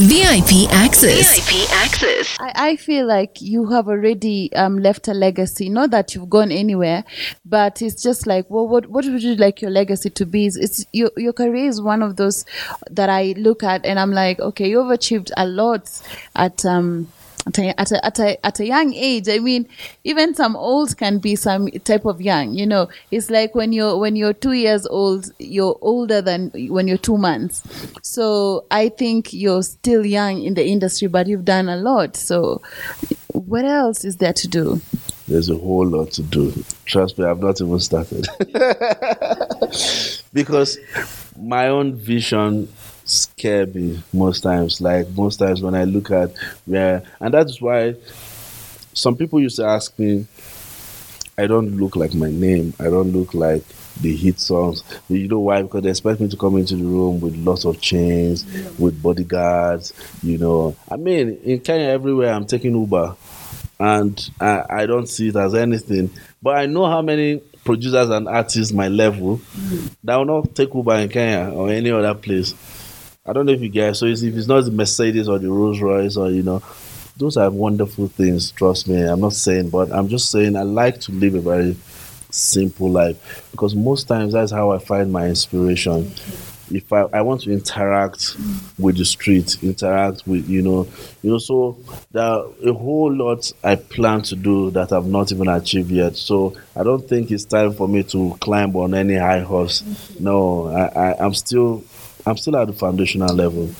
VIP access. VIP access. I, I feel like you have already um, left a legacy. Not that you've gone anywhere, but it's just like, well, what what would you like your legacy to be? It's, it's your your career is one of those that I look at and I'm like, okay, you've achieved a lot at um at a, at a, at a, young age i mean even some old can be some type of young you know it's like when you're when you're two years old you're older than when you're two months so i think you're still young in the industry but you've done a lot so what else is there to do There's a whole lot to do. Trust me, I've not even started. because my own vision scare me most times. Like most times when I look at where, and that's why some people used to ask me, I don't look like my name. I don't look like the hit songs. You know why? Because they expect me to come into the room with lots of chains, with bodyguards. You know, I mean, in Kenya, everywhere I'm taking Uber, and I, I don't see it as anything. But I know how many producers and artists my level that will not take Uber in Kenya or any other place. I don't know if you guys. So it's, if it's not the Mercedes or the Rolls Royce or you know, those are wonderful things. Trust me. I'm not saying, but I'm just saying I like to live a very simple life because most times that's how I find my inspiration. If I, I want to interact with the street, interact with you know, you know, so there are a whole lot I plan to do that I've not even achieved yet. So I don't think it's time for me to climb on any high horse. No, I, I I'm still I'm still at the foundational level.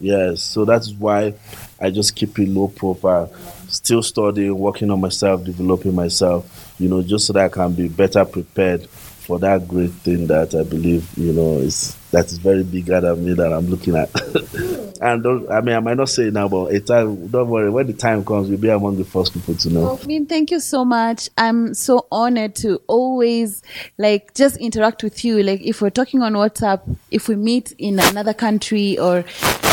Yes, so that's why I just keep it low profile, still studying, working on myself, developing myself, you know, just so that I can be better prepared for that great thing that I believe, you know, is that is very bigger than me that I'm looking at. and don't, I mean, I might not say it now, but a time, uh, don't worry, when the time comes, you'll be among the first people to know. I mean, thank you so much. I'm so honored to always like just interact with you. Like if we're talking on WhatsApp, if we meet in another country or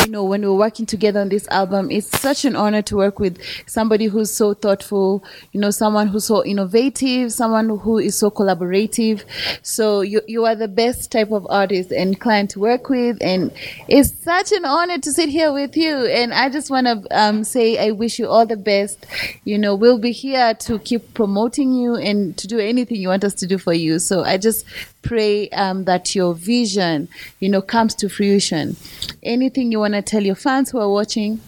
you know when we're working together on this album, it's such an honor to work with somebody who's so thoughtful, you know, someone who's so innovative, someone who is so collaborative. So you you are the best type of artist and client to work with and it's such an honor to sit here with you and I just want to um, say I wish you all the best. You know, we'll be here to keep promoting you and to do anything you want us to do for you. So I just pray um, that your vision, you know, comes to fruition. Anything you want to tell your fans who are watching?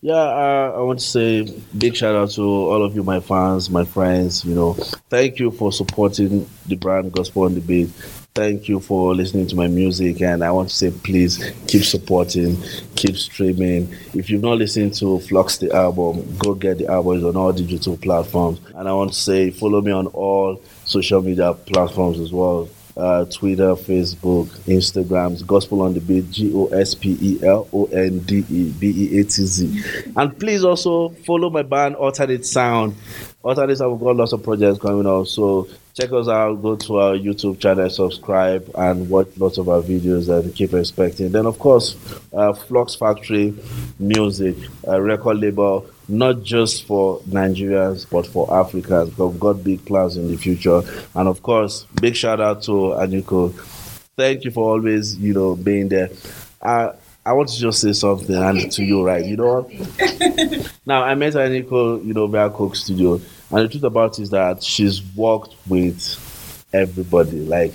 Yeah, uh, I want to say big shout out to all of you, my fans, my friends. You know, thank you for supporting the brand Gospel on the Beat. Thank you for listening to my music, and I want to say please keep supporting, keep streaming. If you've not listened to Flux the album, go get the album. It's on all digital platforms. And I want to say follow me on all social media platforms as well uh, Twitter, Facebook, Instagram, Gospel on the Beat, G O S P E L O N D E B E A T Z. And please also follow my band Alternate Sound. Alternate Sound, we've got lots of projects coming up. So check us out, go to our YouTube channel, subscribe, and watch lots of our videos and keep expecting. Then, of course, uh, Flux Factory Music, a record label not just for Nigerians but for Africans. We've got big plans in the future, and of course, big shout out to Anyiko. Thank you for always, you know, being there. I I want to just say something and to you, right? You know, now I met Anyiko, you know, via Coke Studio, and the truth about it is that she's worked with everybody, like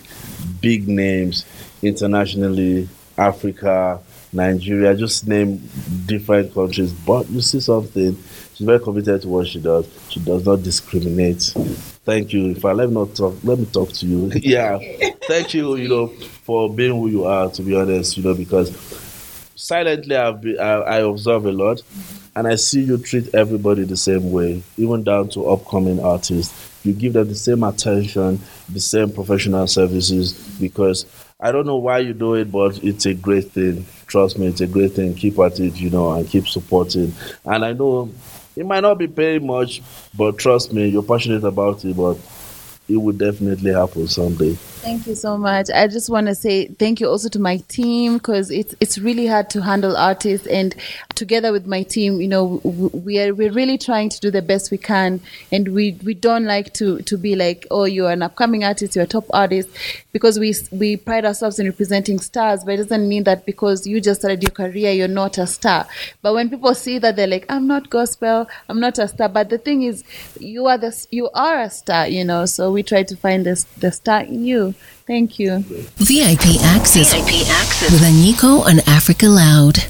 big names internationally, Africa, Nigeria, just name different countries. But you see something, she's very committed to what she does. She does not discriminate. Thank you. If I let me not talk, let me talk to you. yeah. Thank you, you know, for being who you are, to be honest, you know, because silently I've been, I, I observe a lot and I see you treat everybody the same way, even down to upcoming artists. You give them the same attention, the same professional services because I don't know why you do it, but it's a great thing. Trust me, it's a great thing. Keep at it, you know, and keep supporting. And I know it might not be paying much, but trust me, you're passionate about it, but it will definitely happen someday. Thank you so much. I just want to say thank you also to my team because it's it's really hard to handle artists, and together with my team, you know, we are we're really trying to do the best we can, and we we don't like to to be like, oh, you're an upcoming artist, you're a top artist, because we we pride ourselves in representing stars, but it doesn't mean that because you just started your career, you're not a star. But when people see that, they're like, I'm not gospel, I'm not a star. But the thing is, you are the you are a star, you know. So we try to find the the star in you. Thank you. VIP Access, VIP Access. with Anyiko on Africa Loud.